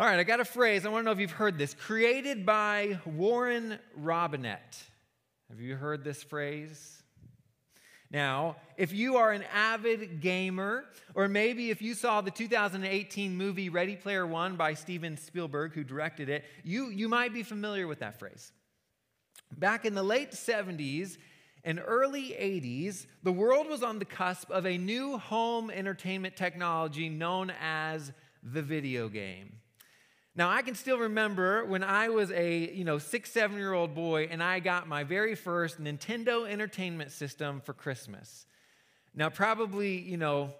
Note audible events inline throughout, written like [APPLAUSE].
All right, I got a phrase. I want to know if you've heard this. Created by Warren Robinett. Have you heard this phrase? Now, if you are an avid gamer, or maybe if you saw the 2018 movie Ready Player One by Steven Spielberg, who directed it, you, you might be familiar with that phrase. Back in the late 70s and early 80s, the world was on the cusp of a new home entertainment technology known as the video game. Now, I can still remember when I was a, you know, six, seven year old boy and I got my very first Nintendo Entertainment System for Christmas. Now, probably, you know,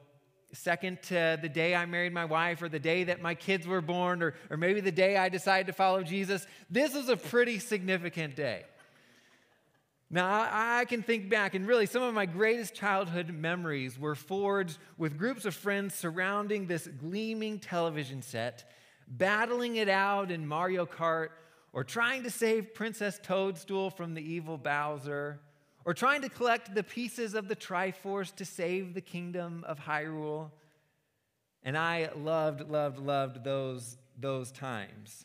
second to the day I married my wife or the day that my kids were born or, or maybe the day I decided to follow Jesus, this was a pretty significant day. Now, I, I can think back, and really, some of my greatest childhood memories were forged with groups of friends surrounding this gleaming television set battling it out in Mario Kart, or trying to save Princess Toadstool from the evil Bowser, or trying to collect the pieces of the Triforce to save the kingdom of Hyrule. And I loved, loved, loved those, those times.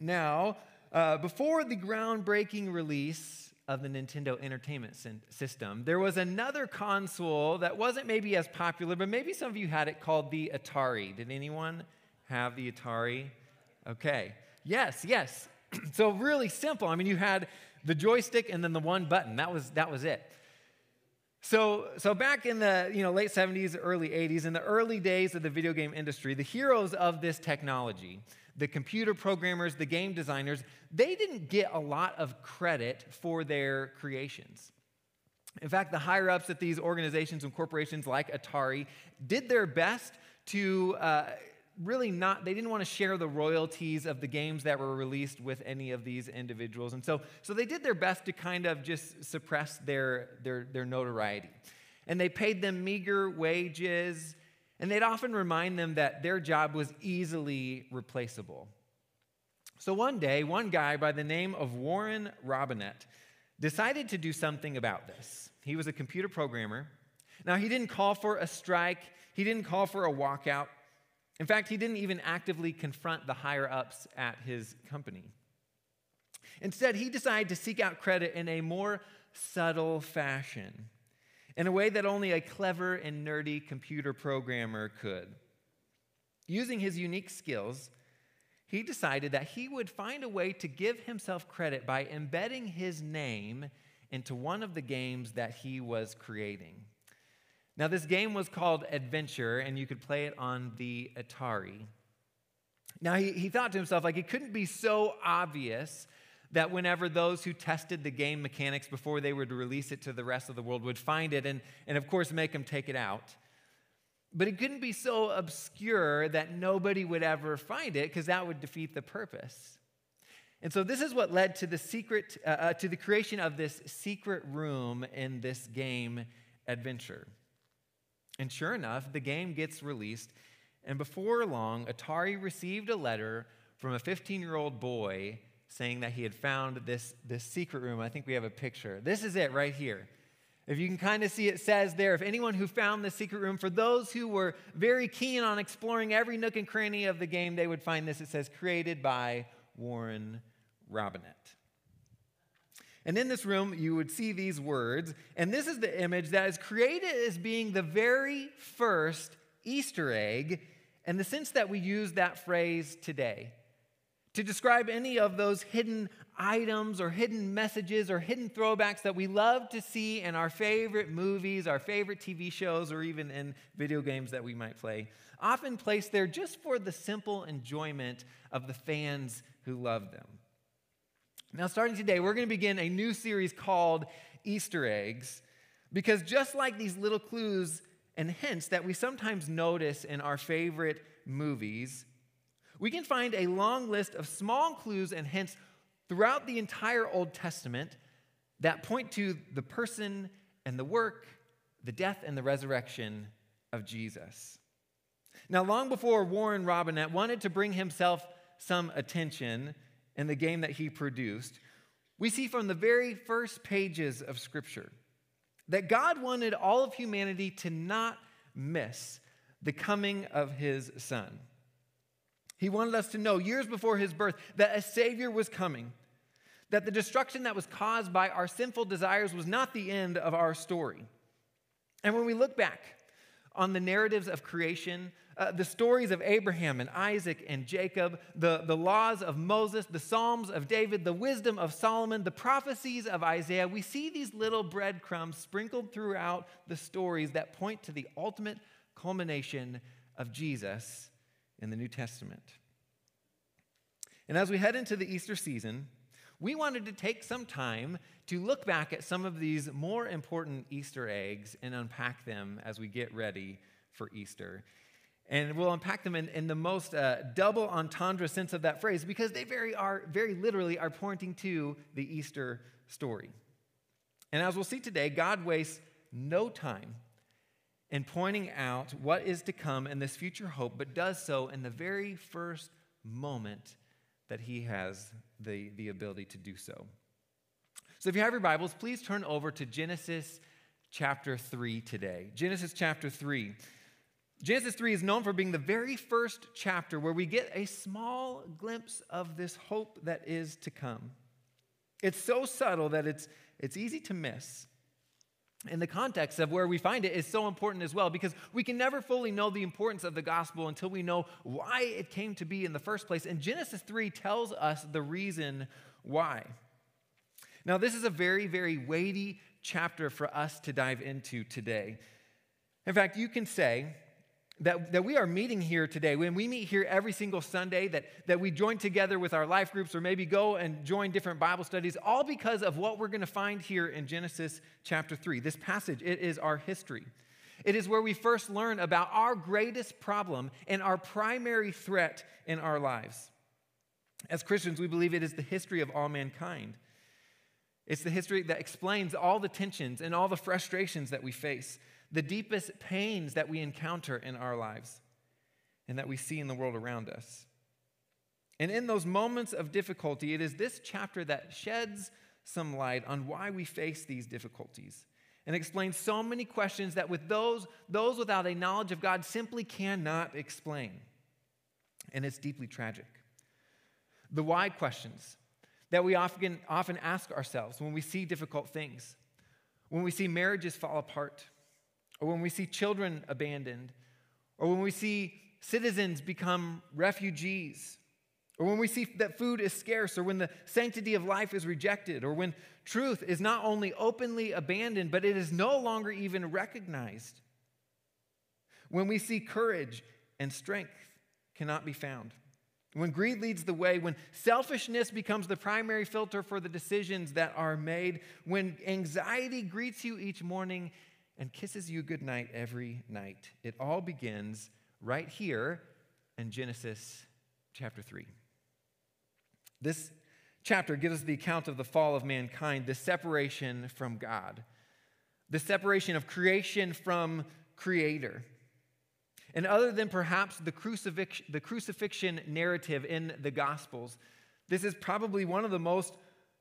Now, uh, before the groundbreaking release of the Nintendo Entertainment System, there was another console that wasn't maybe as popular, but maybe some of you had it called the Atari. Did anyone have the Atari? Okay. Yes, yes. [CLEARS THROAT] so really simple. I mean, you had the joystick and then the one button. That was that was it. So, so back in the you know, late 70s, early 80s, in the early days of the video game industry, the heroes of this technology, the computer programmers, the game designers, they didn't get a lot of credit for their creations. In fact, the higher ups at these organizations and corporations like Atari did their best to uh, really not, they didn't want to share the royalties of the games that were released with any of these individuals. And so, so they did their best to kind of just suppress their, their, their notoriety. And they paid them meager wages, and they'd often remind them that their job was easily replaceable. So one day, one guy by the name of Warren Robinett decided to do something about this. He was a computer programmer. Now, he didn't call for a strike, he didn't call for a walkout. In fact, he didn't even actively confront the higher ups at his company. Instead, he decided to seek out credit in a more subtle fashion, in a way that only a clever and nerdy computer programmer could. Using his unique skills, he decided that he would find a way to give himself credit by embedding his name into one of the games that he was creating. Now, this game was called Adventure, and you could play it on the Atari. Now, he, he thought to himself, like, it couldn't be so obvious that whenever those who tested the game mechanics before they would release it to the rest of the world would find it and, and of course, make them take it out. But it couldn't be so obscure that nobody would ever find it because that would defeat the purpose. And so this is what led to the secret, uh, uh, to the creation of this secret room in this game adventure. And sure enough, the game gets released, and before long, Atari received a letter from a 15 year old boy saying that he had found this, this secret room. I think we have a picture. This is it right here. If you can kind of see, it says there, if anyone who found the secret room, for those who were very keen on exploring every nook and cranny of the game, they would find this. It says, created by Warren Robinett. And in this room, you would see these words. And this is the image that is created as being the very first Easter egg, in the sense that we use that phrase today to describe any of those hidden items or hidden messages or hidden throwbacks that we love to see in our favorite movies, our favorite TV shows, or even in video games that we might play. Often placed there just for the simple enjoyment of the fans who love them. Now, starting today, we're going to begin a new series called Easter eggs because just like these little clues and hints that we sometimes notice in our favorite movies, we can find a long list of small clues and hints throughout the entire Old Testament that point to the person and the work, the death and the resurrection of Jesus. Now, long before Warren Robinett wanted to bring himself some attention, in the game that he produced, we see from the very first pages of Scripture that God wanted all of humanity to not miss the coming of his Son. He wanted us to know years before his birth that a Savior was coming, that the destruction that was caused by our sinful desires was not the end of our story. And when we look back on the narratives of creation, uh, the stories of Abraham and Isaac and Jacob, the, the laws of Moses, the Psalms of David, the wisdom of Solomon, the prophecies of Isaiah, we see these little breadcrumbs sprinkled throughout the stories that point to the ultimate culmination of Jesus in the New Testament. And as we head into the Easter season, we wanted to take some time to look back at some of these more important Easter eggs and unpack them as we get ready for Easter. And we'll unpack them in, in the most uh, double entendre sense of that phrase because they very, are, very literally are pointing to the Easter story. And as we'll see today, God wastes no time in pointing out what is to come in this future hope, but does so in the very first moment that he has the, the ability to do so. So if you have your Bibles, please turn over to Genesis chapter 3 today. Genesis chapter 3. Genesis 3 is known for being the very first chapter where we get a small glimpse of this hope that is to come. It's so subtle that it's, it's easy to miss. And the context of where we find it is so important as well because we can never fully know the importance of the gospel until we know why it came to be in the first place. And Genesis 3 tells us the reason why. Now, this is a very, very weighty chapter for us to dive into today. In fact, you can say that, that we are meeting here today, when we meet here every single Sunday, that, that we join together with our life groups or maybe go and join different Bible studies, all because of what we're going to find here in Genesis chapter 3. This passage, it is our history. It is where we first learn about our greatest problem and our primary threat in our lives. As Christians, we believe it is the history of all mankind. It's the history that explains all the tensions and all the frustrations that we face the deepest pains that we encounter in our lives and that we see in the world around us. And in those moments of difficulty, it is this chapter that sheds some light on why we face these difficulties and explains so many questions that with those, those without a knowledge of God simply cannot explain. And it's deeply tragic. The why questions that we often, often ask ourselves when we see difficult things, when we see marriages fall apart, or when we see children abandoned, or when we see citizens become refugees, or when we see that food is scarce, or when the sanctity of life is rejected, or when truth is not only openly abandoned, but it is no longer even recognized. When we see courage and strength cannot be found. When greed leads the way, when selfishness becomes the primary filter for the decisions that are made, when anxiety greets you each morning and kisses you goodnight every night. It all begins right here in Genesis chapter 3. This chapter gives us the account of the fall of mankind, the separation from God, the separation of creation from creator. And other than perhaps the, crucifix, the crucifixion narrative in the Gospels, this is probably one of the most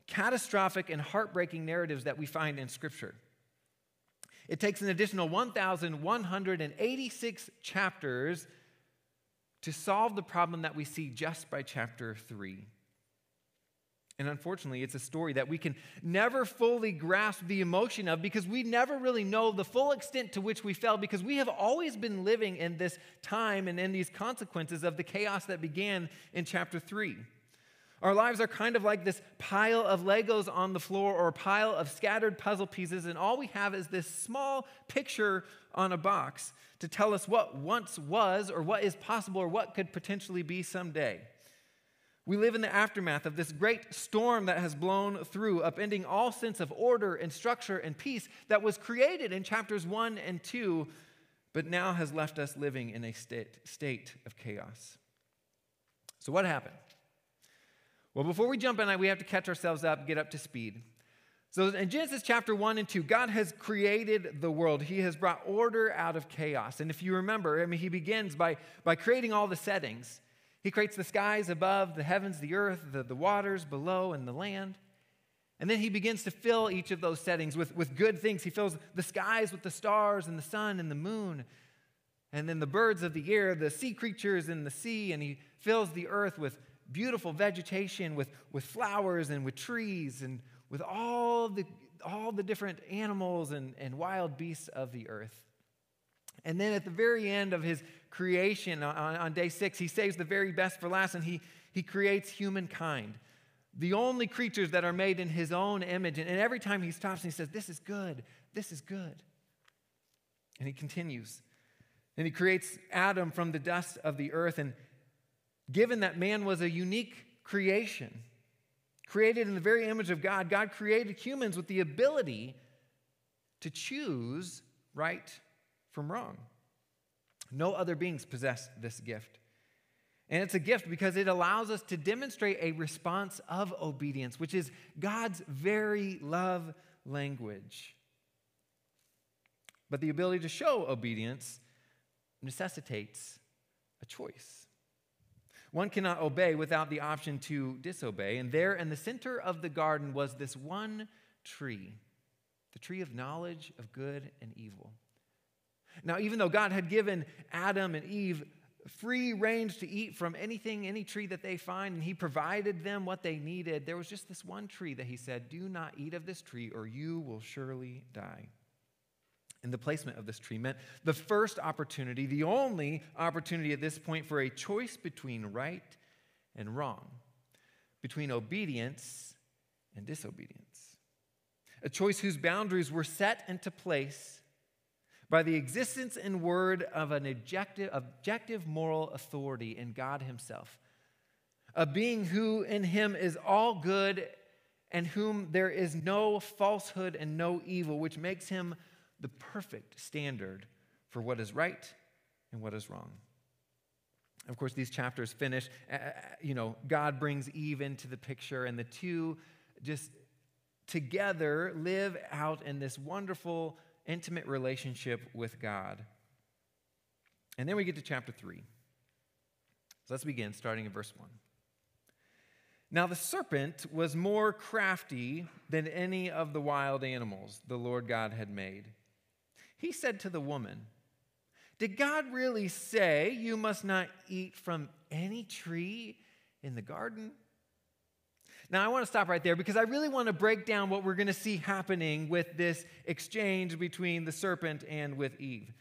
catastrophic and heartbreaking narratives that we find in Scripture. It takes an additional 1,186 chapters to solve the problem that we see just by chapter 3. And unfortunately, it's a story that we can never fully grasp the emotion of because we never really know the full extent to which we fell because we have always been living in this time and in these consequences of the chaos that began in chapter 3. Our lives are kind of like this pile of Legos on the floor or a pile of scattered puzzle pieces, and all we have is this small picture on a box to tell us what once was or what is possible or what could potentially be someday. We live in the aftermath of this great storm that has blown through, upending all sense of order and structure and peace that was created in chapters 1 and 2, but now has left us living in a state, state of chaos. So, what happened? Well, before we jump in, we have to catch ourselves up, get up to speed. So, in Genesis chapter 1 and 2, God has created the world. He has brought order out of chaos. And if you remember, I mean, He begins by, by creating all the settings. He creates the skies above, the heavens, the earth, the, the waters below, and the land. And then He begins to fill each of those settings with, with good things. He fills the skies with the stars and the sun and the moon. and then the birds of the air, the sea creatures in the sea, and he fills the earth with beautiful vegetation, with, with flowers and with trees, and with all the, all the different animals and, and wild beasts of the earth. And then at the very end of his creation on, on day six, he saves the very best for last and he, he creates humankind, the only creatures that are made in his own image. And, every time he stops and he says, This is good, this is good. And he continues. And he creates Adam from the dust of the earth. And given that man was a unique creation, created in the very image of God, God created humans with the ability to choose right from wrong. No other beings possess this gift. And it's a gift because it allows us to demonstrate a response of obedience, which is God's very love language. But the ability to show obedience necessitates a choice. One cannot obey without the option to disobey. And there in the center of the garden was this one tree, the tree of knowledge of good and evil. Now, even though God had given Adam and Eve free range to eat from anything, any tree that they find, and He provided them what they needed, there was just this one tree that He said, Do not eat of this tree, or you will surely die. And the placement of this tree meant the first opportunity, the only opportunity at this point for a choice between right and wrong, between obedience and disobedience. A choice whose boundaries were set into place by the existence and word of an objective, objective moral authority in God Himself, a being who in Him is all good and whom there is no falsehood and no evil, which makes Him the perfect standard for what is right and what is wrong. Of course, these chapters finish, uh, uh, you know, God brings Eve into the picture, and the two just together live out in this wonderful, intimate relationship with God. And then we get to chapter 3. So let's begin, starting in verse 1. Now, the serpent was more crafty than any of the wild animals the Lord God had made. He said to the woman, Did God really say you must not eat from any tree in the garden? Now, I want to stop right there because I really want to break down what we're going to see happening with this exchange between the serpent and with Eve.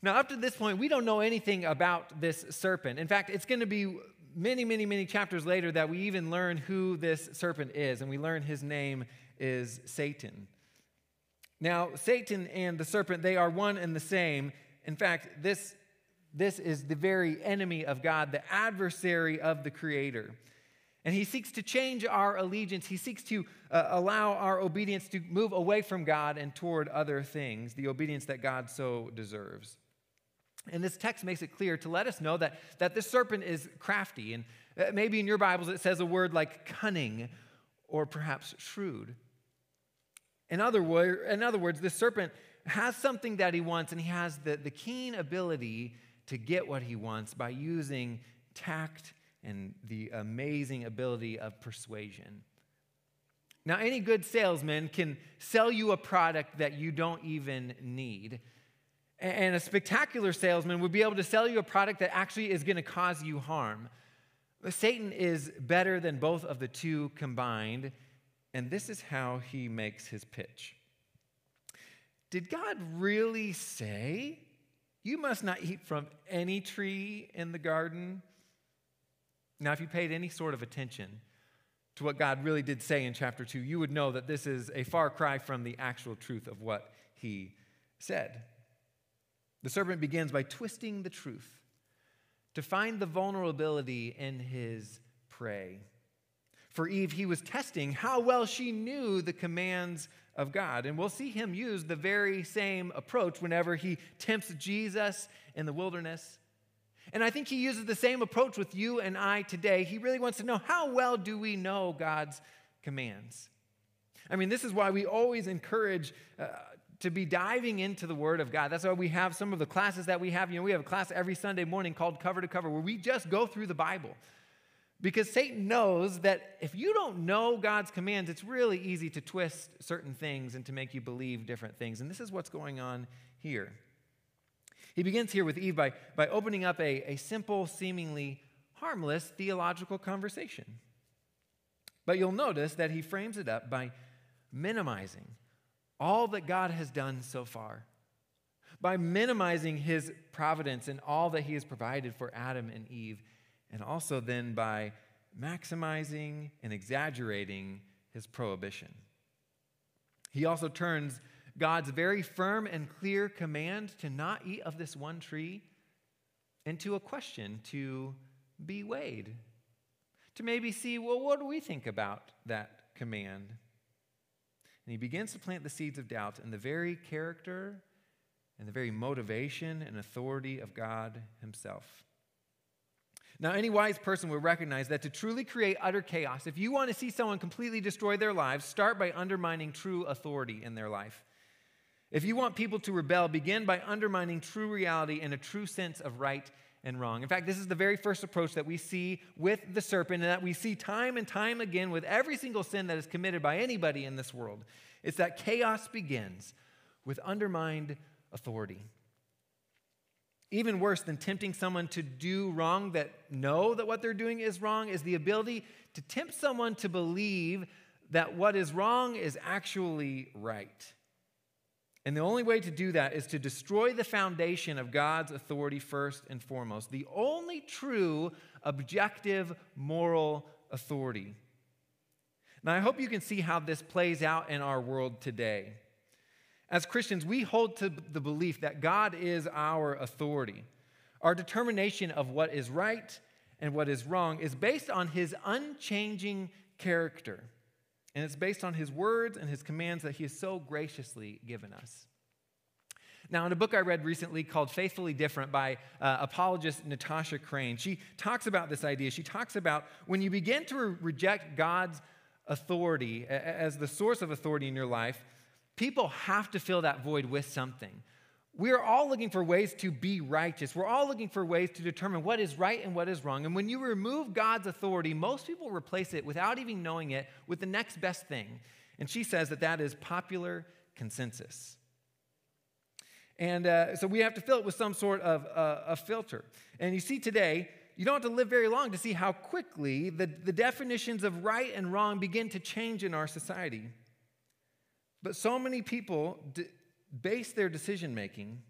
Now, up to this point, we don't know anything about this serpent. In fact, it's going to be many, many, many chapters later that we even learn who this serpent is, and we learn his name is Satan. Now, Satan and the serpent, they are one and the same. In fact, this, this is the very enemy of God, the adversary of the Creator. And he seeks to change our allegiance. He seeks to uh, allow our obedience to move away from God and toward other things, the obedience that God so deserves. And this text makes it clear to let us know that, that this serpent is crafty. And uh, maybe in your Bibles it says a word like cunning or perhaps shrewd. In other, in other words, this serpent has something that he wants, and he has the, the keen ability to get what he wants by using tact and the amazing ability of persuasion. Now, any good salesman can sell you a product that you don't even need. And a spectacular salesman would be able to sell you a product that actually is going to cause you harm. Satan is better than both of the two combined. And this is how he makes his pitch Did God really say, You must not eat from any tree in the garden? Now, if you paid any sort of attention to what God really did say in chapter 2, you would know that this is a far cry from the actual truth of what he said. The serpent begins by twisting the truth to find the vulnerability in his prey. For Eve, he was testing how well she knew the commands of God. And we'll see him use the very same approach whenever he tempts Jesus in the wilderness. And I think he uses the same approach with you and I today. He really wants to know how well do we know God's commands? I mean, this is why we always encourage uh, to be diving into the Word of God. That's why we have some of the classes that we have. You know, we have a class every Sunday morning called Cover to Cover where we just go through the Bible. Because Satan knows that if you don't know God's commands, it's really easy to twist certain things and to make you believe different things. And this is what's going on here. He begins here with Eve by, by opening up a, a simple, seemingly harmless theological conversation. But you'll notice that he frames it up by minimizing all that God has done so far, by minimizing his providence and all that he has provided for Adam and Eve, and also then by maximizing and exaggerating his prohibition. He also turns God's very firm and clear command to not eat of this one tree into a question to be weighed, to maybe see, well, what do we think about that command? And he begins to plant the seeds of doubt in the very character and the very motivation and authority of God Himself. Now, any wise person would recognize that to truly create utter chaos, if you want to see someone completely destroy their lives, start by undermining true authority in their life. If you want people to rebel, begin by undermining true reality and a true sense of right and wrong. In fact, this is the very first approach that we see with the serpent, and that we see time and time again with every single sin that is committed by anybody in this world. It's that chaos begins with undermined authority. Even worse than tempting someone to do wrong that know that what they're doing is wrong is the ability to tempt someone to believe that what is wrong is actually right. And the only way to do that is to destroy the foundation of God's authority first and foremost, the only true, objective, moral authority. Now, I hope you can see how this plays out in our world today. As Christians, we hold to the belief that God is our authority. Our determination of what is right and what is wrong is based on his unchanging character. And it's based on his words and his commands that he has so graciously given us. Now, in a book I read recently called Faithfully Different by uh, apologist Natasha Crain, she talks about this idea. She talks about when you begin to re- reject God's authority as the source of authority in your life, people have to fill that void with something. We are all looking for ways to be righteous. We're all looking for ways to determine what is right and what is wrong. And when you remove God's authority, most people replace it without even knowing it with the next best thing. And she says that that is popular consensus. And uh, so we have to fill it with some sort of uh, a filter. And you see today, you don't have to live very long to see how quickly the, the definitions of right and wrong begin to change in our society. But so many people d- base their decision making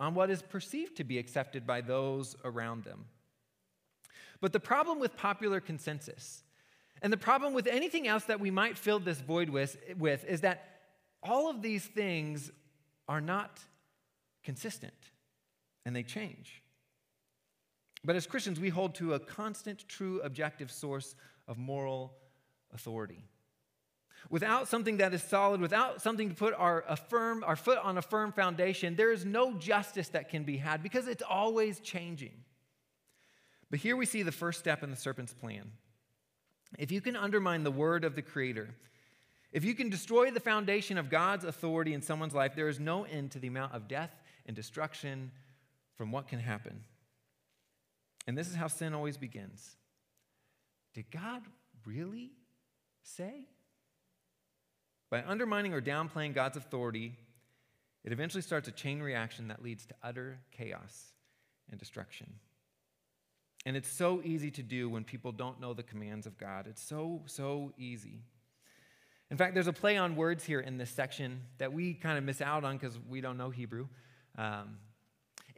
on what is perceived to be accepted by those around them. But the problem with popular consensus, and the problem with anything else that we might fill this void with, with is that all of these things are not consistent and they change. But as Christians, we hold to a constant, true, objective source of moral authority. Without something that is solid, without something to put our, firm, our foot on a firm foundation, there is no justice that can be had because it's always changing. But here we see the first step in the serpent's plan. If you can undermine the word of the Creator, if you can destroy the foundation of God's authority in someone's life, there is no end to the amount of death and destruction from what can happen. And this is how sin always begins. Did God really say? By undermining or downplaying God's authority, it eventually starts a chain reaction that leads to utter chaos and destruction. And it's so easy to do when people don't know the commands of God. It's so, so easy. In fact, there's a play on words here in this section that we kind of miss out on because we don't know Hebrew. Um,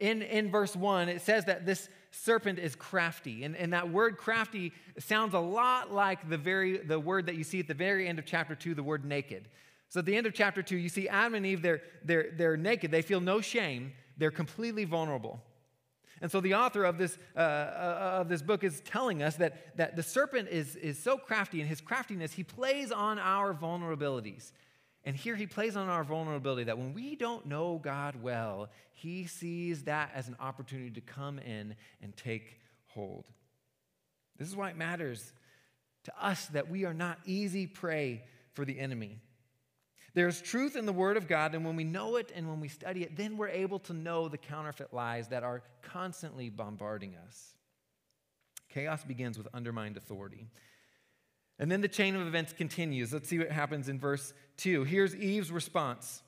in, in verse 1, it says that this serpent is crafty. And, and that word crafty sounds a lot like the, very, the word that you see at the very end of chapter 2, the word naked. So at the end of chapter 2, you see Adam and Eve, they're, they're, they're naked. They feel no shame. They're completely vulnerable. And so the author of this, uh, uh, of this book is telling us that, that the serpent is, is so crafty, and his craftiness, he plays on our vulnerabilities. And here he plays on our vulnerability that when we don't know God well, he sees that as an opportunity to come in and take hold. This is why it matters to us that we are not easy prey for the enemy. There's truth in the Word of God, and when we know it and when we study it, then we're able to know the counterfeit lies that are constantly bombarding us. Chaos begins with undermined authority. And then the chain of events continues. Let's see what happens in verse 2. Here's Eve's response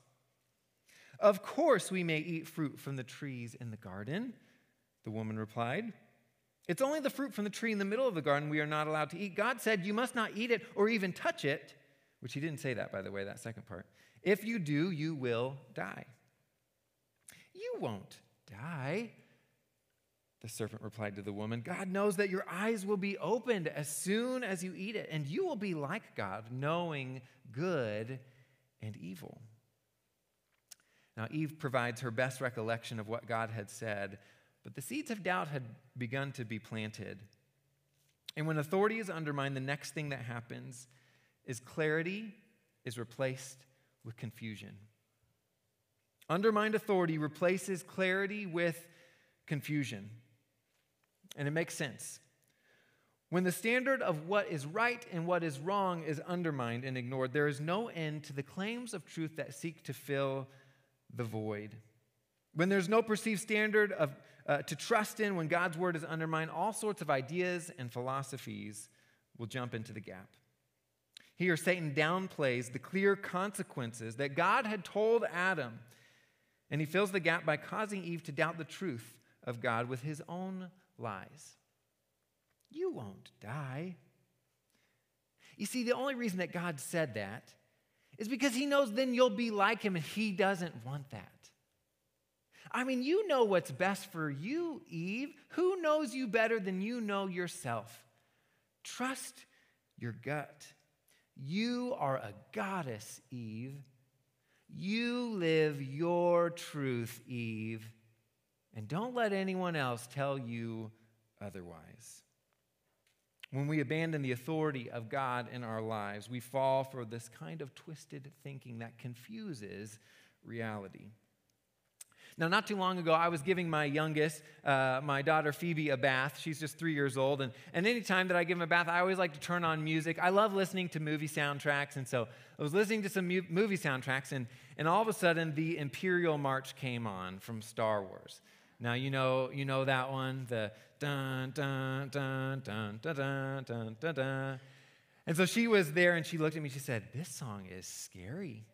Of course, we may eat fruit from the trees in the garden, the woman replied. It's only the fruit from the tree in the middle of the garden we are not allowed to eat. God said, You must not eat it or even touch it, which he didn't say that, by the way, that second part. If you do, you will die. You won't die. The serpent replied to the woman, God knows that your eyes will be opened as soon as you eat it, and you will be like God, knowing good and evil. Now, Eve provides her best recollection of what God had said, but the seeds of doubt had begun to be planted. And when authority is undermined, the next thing that happens is clarity is replaced with confusion. Undermined authority replaces clarity with confusion. And it makes sense. When the standard of what is right and what is wrong is undermined and ignored, there is no end to the claims of truth that seek to fill the void. When there's no perceived standard of, uh, to trust in, when God's word is undermined, all sorts of ideas and philosophies will jump into the gap. Here, Satan downplays the clear consequences that God had told Adam, and he fills the gap by causing Eve to doubt the truth of God with his own lies. You won't die. You see, the only reason that God said that is because he knows then you'll be like him, and he doesn't want that. I mean, you know what's best for you, Eve. Who knows you better than you know yourself? Trust your gut. You are a goddess, Eve. You live your truth, Eve. And don't let anyone else tell you otherwise. When we abandon the authority of God in our lives, we fall for this kind of twisted thinking that confuses reality. Now, not too long ago, I was giving my youngest, uh, my daughter Phoebe, a bath. She's just three years old. And, and any time that I give him a bath, I always like to turn on music. I love listening to movie soundtracks. And so I was listening to some mu- movie soundtracks, and, and all of a sudden, the Imperial March came on from Star Wars. Now, you know, you know that one, the dun, dun, dun, dun, dun, dun, dun, dun, dun. And so she was there and she looked at me. She said, This song is scary.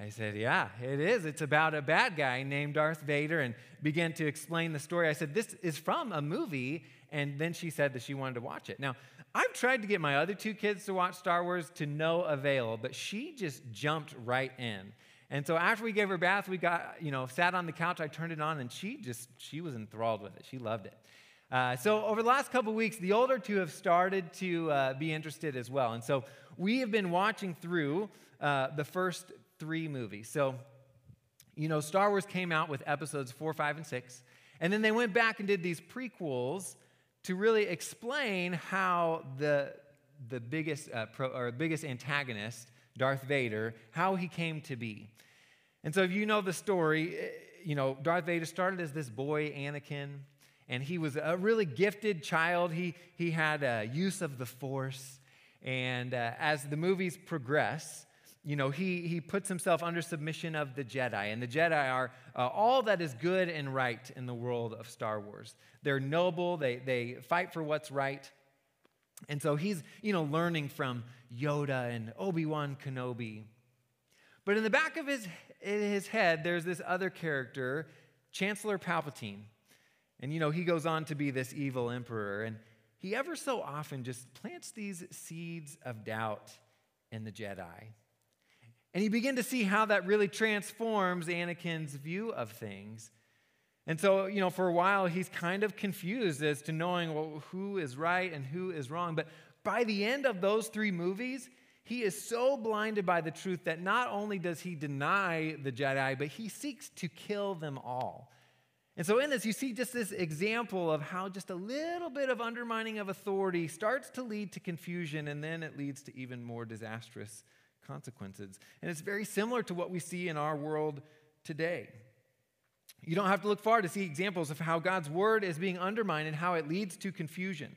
I said, Yeah, it is. It's about a bad guy named Darth Vader and began to explain the story. I said, This is from a movie. And then she said that she wanted to watch it. Now, I've tried to get my other two kids to watch Star Wars to no avail, but she just jumped right in. And so after we gave her bath, we got, you know, sat on the couch, I turned it on, and she just, she was enthralled with it. She loved it. Uh, so over the last couple weeks, the older two have started to uh, be interested as well. And so we have been watching through uh, the first three movies. So, you know, Star Wars came out with episodes four, five, and six. And then they went back and did these prequels to really explain how the, the biggest, uh, pro, or biggest antagonist, Darth Vader, how he came to be. And so if you know the story, eh, you know, Darth Vader started as this boy, Anakin, and he was a really gifted child. He, he had a use of the Force. And uh, as the movies progress, you know, he, he puts himself under submission of the Jedi. And the Jedi are uh, all that is good and right in the world of Star Wars. They're noble, they, they fight for what's right. And so he's, you know, learning from Yoda and Obi Wan Kenobi. But in the back of his, his head, there's this other character, Chancellor Palpatine. And, you know, he goes on to be this evil emperor. And he ever so often just plants these seeds of doubt in the Jedi. And you begin to see how that really transforms Anakin's view of things. And so, you know, for a while, he's kind of confused as to knowing well, who is right and who is wrong. But by the end of those three movies, he is so blinded by the truth that not only does he deny the Jedi, but he seeks to kill them all. And so, in this, you see just this example of how just a little bit of undermining of authority starts to lead to confusion, and then it leads to even more disastrous consequences. And it's very similar to what we see in our world today. You don't have to look far to see examples of how God's word is being undermined and how it leads to confusion.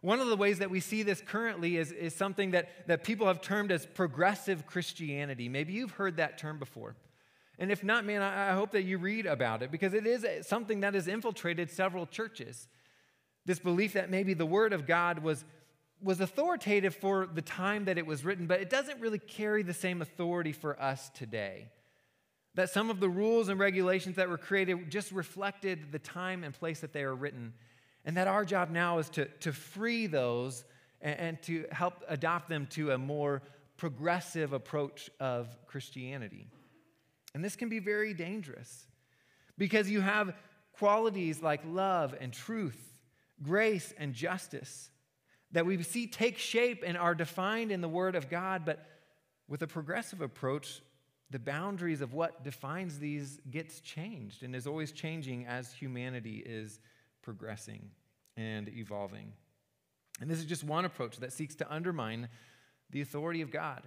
One of the ways that we see this currently is, is something that, that people have termed as progressive Christianity. Maybe you've heard that term before. And if not, man, I, I hope that you read about it because it is something that has infiltrated several churches. This belief that maybe the Word of God was was authoritative for the time that it was written, but it doesn't really carry the same authority for us today. That some of the rules and regulations that were created just reflected the time and place that they were written. And that our job now is to, to free those and, and to help adopt them to a more progressive approach of Christianity. And this can be very dangerous because you have qualities like love and truth, grace and justice that we see take shape and are defined in the Word of God, but with a progressive approach, the boundaries of what defines these gets changed and is always changing as humanity is progressing and evolving. And this is just one approach that seeks to undermine the authority of God.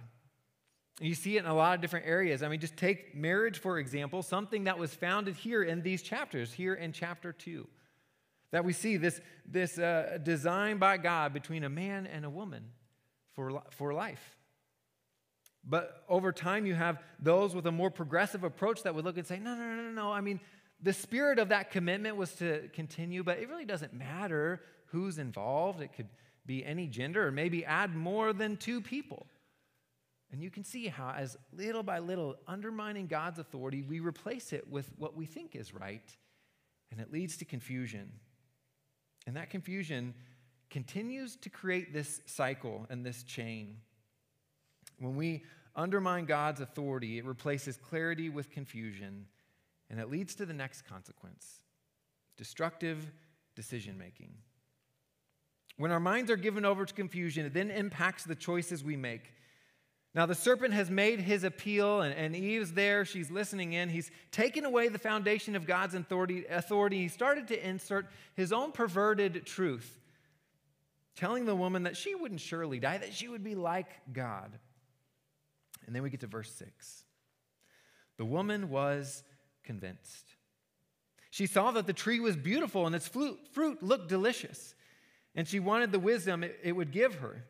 You see it in a lot of different areas. I mean, just take marriage, for example, something that was founded here in these chapters, here in chapter 2. That we see this, this uh, design by God between a man and a woman for, for life. But over time, you have those with a more progressive approach that would look and say, no, no, no, no, no. I mean, the spirit of that commitment was to continue, but it really doesn't matter who's involved. It could be any gender or maybe add more than two people. And you can see how, as little by little, undermining God's authority, we replace it with what we think is right, and it leads to confusion. And that confusion continues to create this cycle and this chain. When we undermine God's authority, it replaces clarity with confusion, and it leads to the next consequence destructive decision making. When our minds are given over to confusion, it then impacts the choices we make. Now, the serpent has made his appeal, and, and Eve's there. She's listening in. He's taken away the foundation of God's authority, authority. He started to insert his own perverted truth, telling the woman that she wouldn't surely die, that she would be like God. And then we get to verse 6. The woman was convinced. She saw that the tree was beautiful and its fruit, looked delicious, and she wanted the wisdom it would give her.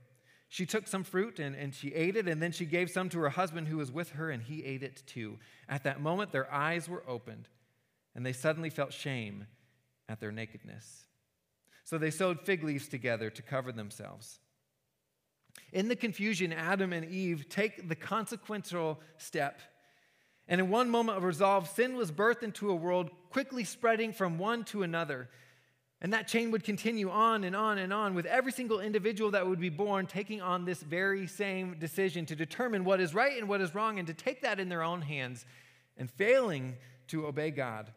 She took some fruit and, and she ate it, and then she gave some to her husband who was with her, and he ate it too. At that moment, their eyes were opened, and they suddenly felt shame at their nakedness. So they sewed fig leaves together to cover themselves. In the confusion, Adam and Eve take the consequential step. And in one moment of resolve, sin was birthed into a world quickly spreading from one to another. And that chain would continue on and on and on with every single individual that would be born taking on this very same decision to determine what is right and what is wrong and to take that in their own hands and failing to obey God.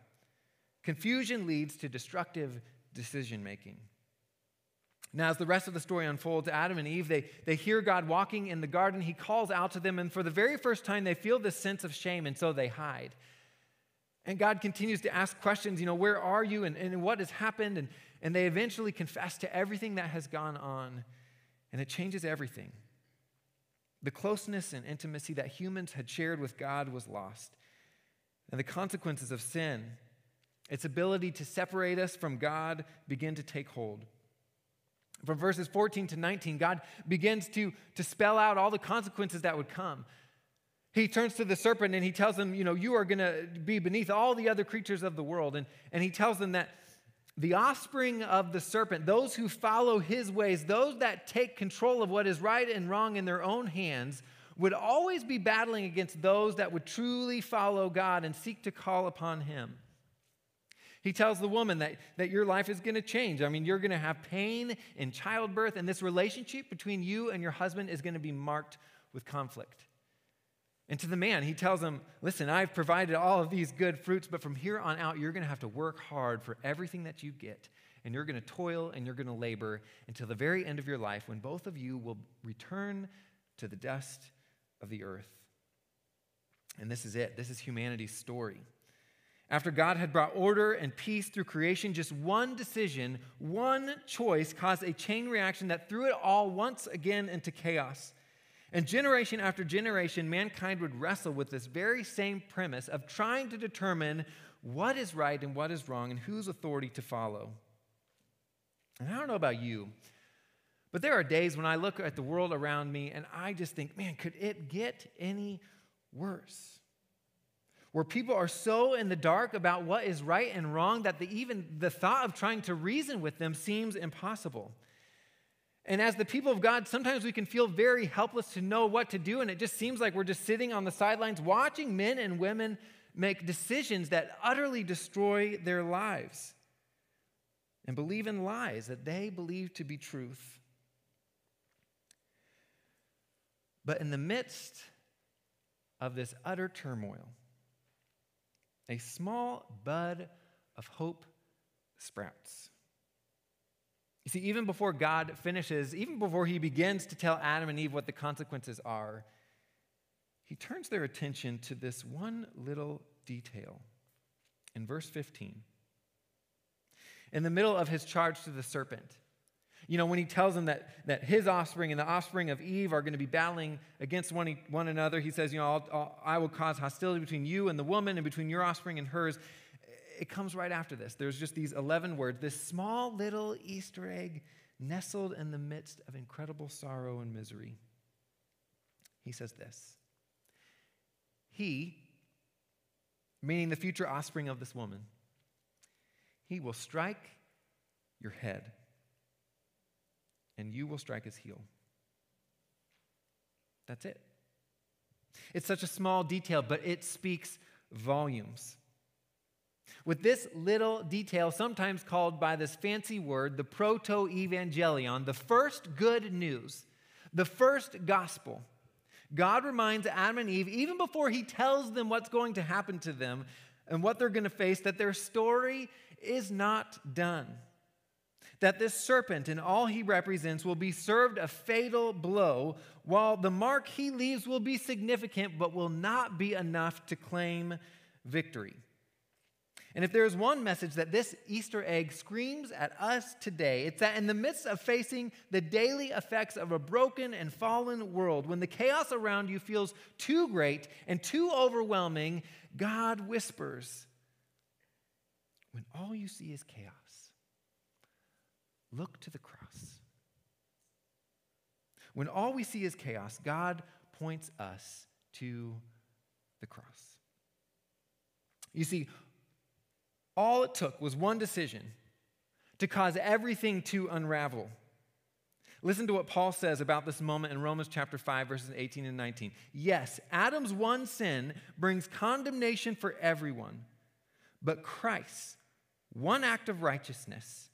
Confusion leads to destructive decision making. Now, as the rest of the story unfolds, Adam and Eve, they, they hear God walking in the garden. He calls out to them, and for the very first time, they feel this sense of shame, and so they hide. And God continues to ask questions, you know, where are you and, and what has happened? And, and they eventually confess to everything that has gone on, and it changes everything. The closeness and intimacy that humans had shared with God was lost. And the consequences of sin, its ability to separate us from God, begin to take hold. From verses 14 to 19, God begins to, to spell out all the consequences that would come. He turns to the serpent and he tells them, You know, you are going to be beneath all the other creatures of the world. And, and he tells them that the offspring of the serpent, those who follow his ways, those that take control of what is right and wrong in their own hands, would always be battling against those that would truly follow God and seek to call upon him. He tells the woman that, that your life is going to change. I mean, you're going to have pain in childbirth, and this relationship between you and your husband is going to be marked with conflict. And to the man, he tells him, Listen, I've provided all of these good fruits, but from here on out, you're going to have to work hard for everything that you get. And you're going to toil and you're going to labor until the very end of your life when both of you will return to the dust of the earth. And this is it. This is humanity's story. After God had brought order and peace through creation, just one decision, one choice caused a chain reaction that threw it all once again into chaos. And generation after generation, mankind would wrestle with this very same premise of trying to determine what is right and what is wrong and whose authority to follow. And I don't know about you, but there are days when I look at the world around me and I just think, man, could it get any worse? Where people are so in the dark about what is right and wrong that the, even the thought of trying to reason with them seems impossible. And as the people of God, sometimes we can feel very helpless to know what to do, and it just seems like we're just sitting on the sidelines watching men and women make decisions that utterly destroy their lives and believe in lies that they believe to be truth. But in the midst of this utter turmoil, a small bud of hope sprouts. You see, even before God finishes, even before he begins to tell Adam and Eve what the consequences are, he turns their attention to this one little detail. In verse 15, in the middle of his charge to the serpent, you know, when he tells them that, that his offspring and the offspring of Eve are going to be battling against one, one another, he says, You know, I'll, I'll, I will cause hostility between you and the woman and between your offspring and hers. It comes right after this. There's just these 11 words, this small little Easter egg nestled in the midst of incredible sorrow and misery. He says this He, meaning the future offspring of this woman, he will strike your head and you will strike his heel. That's it. It's such a small detail, but it speaks volumes. With this little detail, sometimes called by this fancy word, the proto evangelion, the first good news, the first gospel, God reminds Adam and Eve, even before he tells them what's going to happen to them and what they're going to face, that their story is not done that this serpent and all he represents will be served a fatal blow, while the mark he leaves will be significant but will not be enough to claim victory. And if there is one message that this Easter egg screams at us today, it's that in the midst of facing the daily effects of a broken and fallen world, when the chaos around you feels too great and too overwhelming, God whispers, when all you see is chaos Look to the cross. When all we see is chaos, God points us to the cross. You see, all it took was one decision to cause everything to unravel. Listen to what Paul says about this moment in Romans chapter 5, verses 18 and 19. Yes, Adam's one sin brings condemnation for everyone, but Christ's one act of righteousness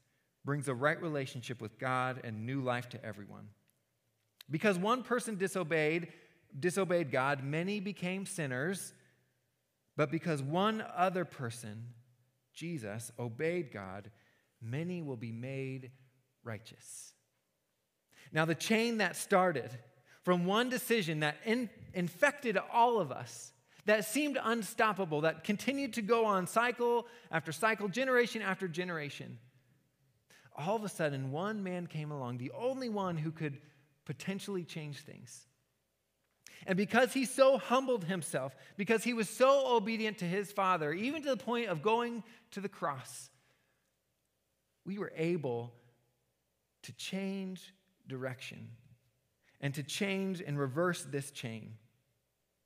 brings a right relationship with God and new life to everyone. Because one person disobeyed, disobeyed God, many became sinners, but because one other person, Jesus, obeyed God, many will be made righteous. Now, the chain that started from one decision that in, infected all of us, that seemed unstoppable, that continued to go on cycle after cycle, generation after generation, all of a sudden, one man came along, the only one who could potentially change things. And because he so humbled himself, because he was so obedient to his father, even to the point of going to the cross, we were able to change direction and to change and reverse this chain.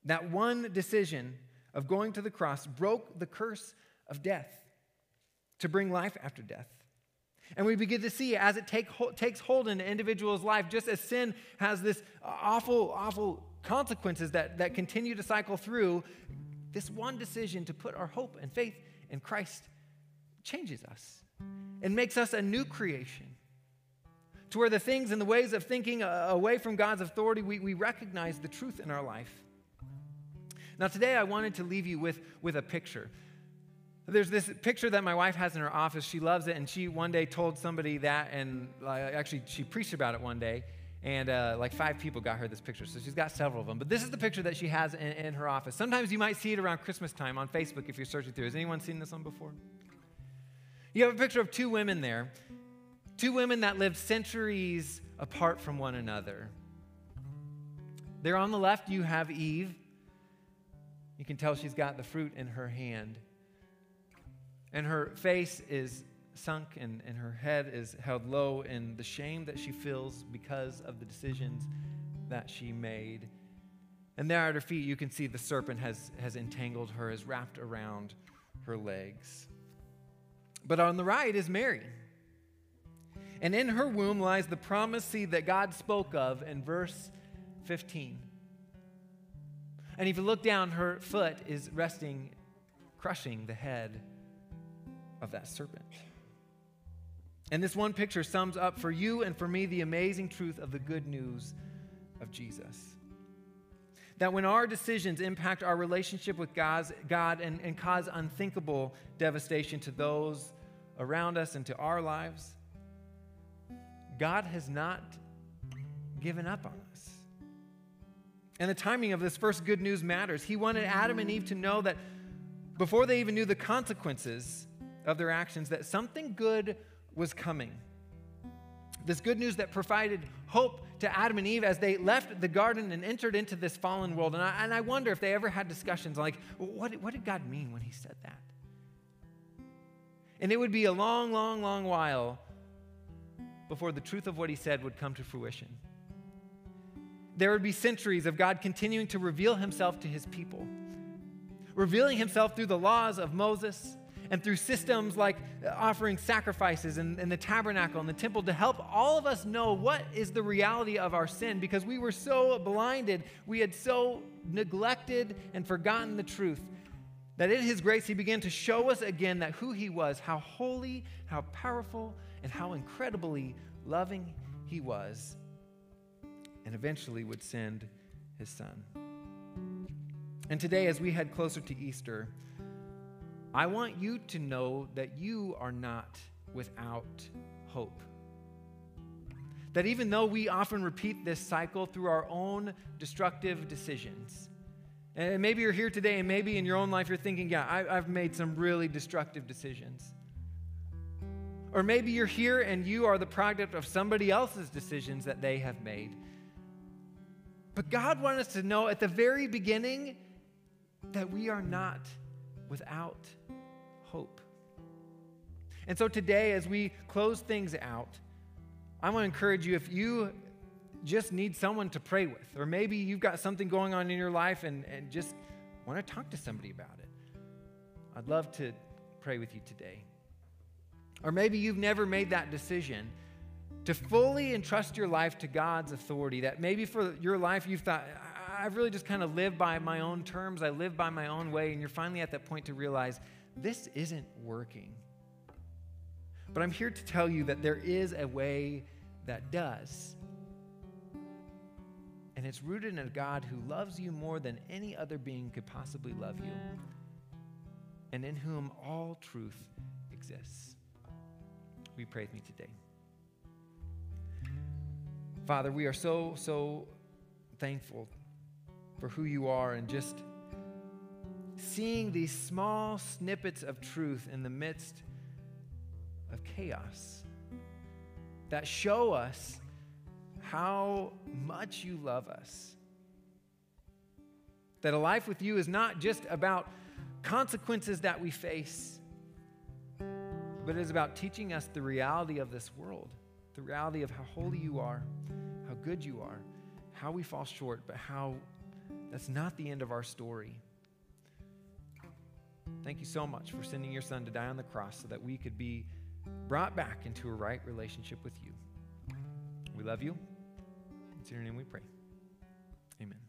That one decision of going to the cross broke the curse of death to bring life after death. And we begin to see as it take, takes hold in an individual's life, just as sin has this awful, awful consequences that, that continue to cycle through, this one decision to put our hope and faith in Christ changes us and makes us a new creation. To where the things and the ways of thinking uh, away from God's authority, we, we recognize the truth in our life. Now, today I wanted to leave you with, with a picture. There's this picture that my wife has in her office. She loves it, and she one day told somebody that, and actually, she preached about it one day, and uh, like five people got her this picture. So she's got several of them. But this is the picture that she has in, in her office. Sometimes you might see it around Christmas time on Facebook if you're searching through. Has anyone seen this one before? You have a picture of two women there, two women that lived centuries apart from one another. There on the left, you have Eve. You can tell she's got the fruit in her hand. And her face is sunk and, and her head is held low in the shame that she feels because of the decisions that she made. And there at her feet, you can see the serpent has, has entangled her, has wrapped around her legs. But on the right is Mary. And in her womb lies the promised seed that God spoke of in verse 15. And if you look down, her foot is resting crushing the head of that serpent. And this one picture sums up for you and for me the amazing truth of the good news of Jesus. That when our decisions impact our relationship with God's, God and, and cause unthinkable devastation to those around us and to our lives, God has not given up on us. And the timing of this first good news matters. He wanted Adam and Eve to know that before they even knew the consequences of their actions, that something good was coming. This good news that provided hope to Adam and Eve as they left the garden and entered into this fallen world. And I, and I wonder if they ever had discussions like, what, what did God mean when He said that? And it would be a long, long, long while before the truth of what He said would come to fruition. There would be centuries of God continuing to reveal Himself to His people, revealing Himself through the laws of Moses and through systems like uh, offering sacrifices and, and, the tabernacle and the temple to help all of us know what is the reality of our sin because we were so blinded, we had so neglected and forgotten the truth that in His grace He began to show us again that who He was, how holy, how powerful, and how incredibly loving He was, and eventually would send His Son. And today, as we head closer to Easter, I want you to know that you are not without hope. That even though we often repeat this cycle through our own destructive decisions, and maybe you're here today and maybe in your own life you're thinking, yeah, I, have made some really destructive decisions. Or maybe you're here and you are the product of somebody else's decisions that they have made. But God wanted us to know at the very beginning that we are not without hope. And so today, as we close things out, I want to encourage you if you just need someone to pray with, or maybe you've got something going on in your life and, and just want to talk to somebody about it, I'd love to pray with you today. Or maybe you've never made that decision to fully entrust your life to God's authority, that maybe for your life you've thought, I've really just kind of lived by my own terms, I live by my own way, and you're finally at that point to realize this isn't working. But I'm here to tell you that there is a way that does. And it's rooted in a God who loves you more than any other being could possibly love you, and in whom all truth exists. We pray with me today. Father, we are so, so thankful for who you are and just seeing these small snippets of truth in the midst of chaos that show us how much you love us. That a life with you is not just about consequences that we face, but it is about teaching us the reality of this world, the reality of how holy you are, how good you are, how we fall short, but how that's not the end of our story. Thank you so much for sending your son to die on the cross so that we could be brought back into a right relationship with you. We love you. It's in your name we pray. Amen.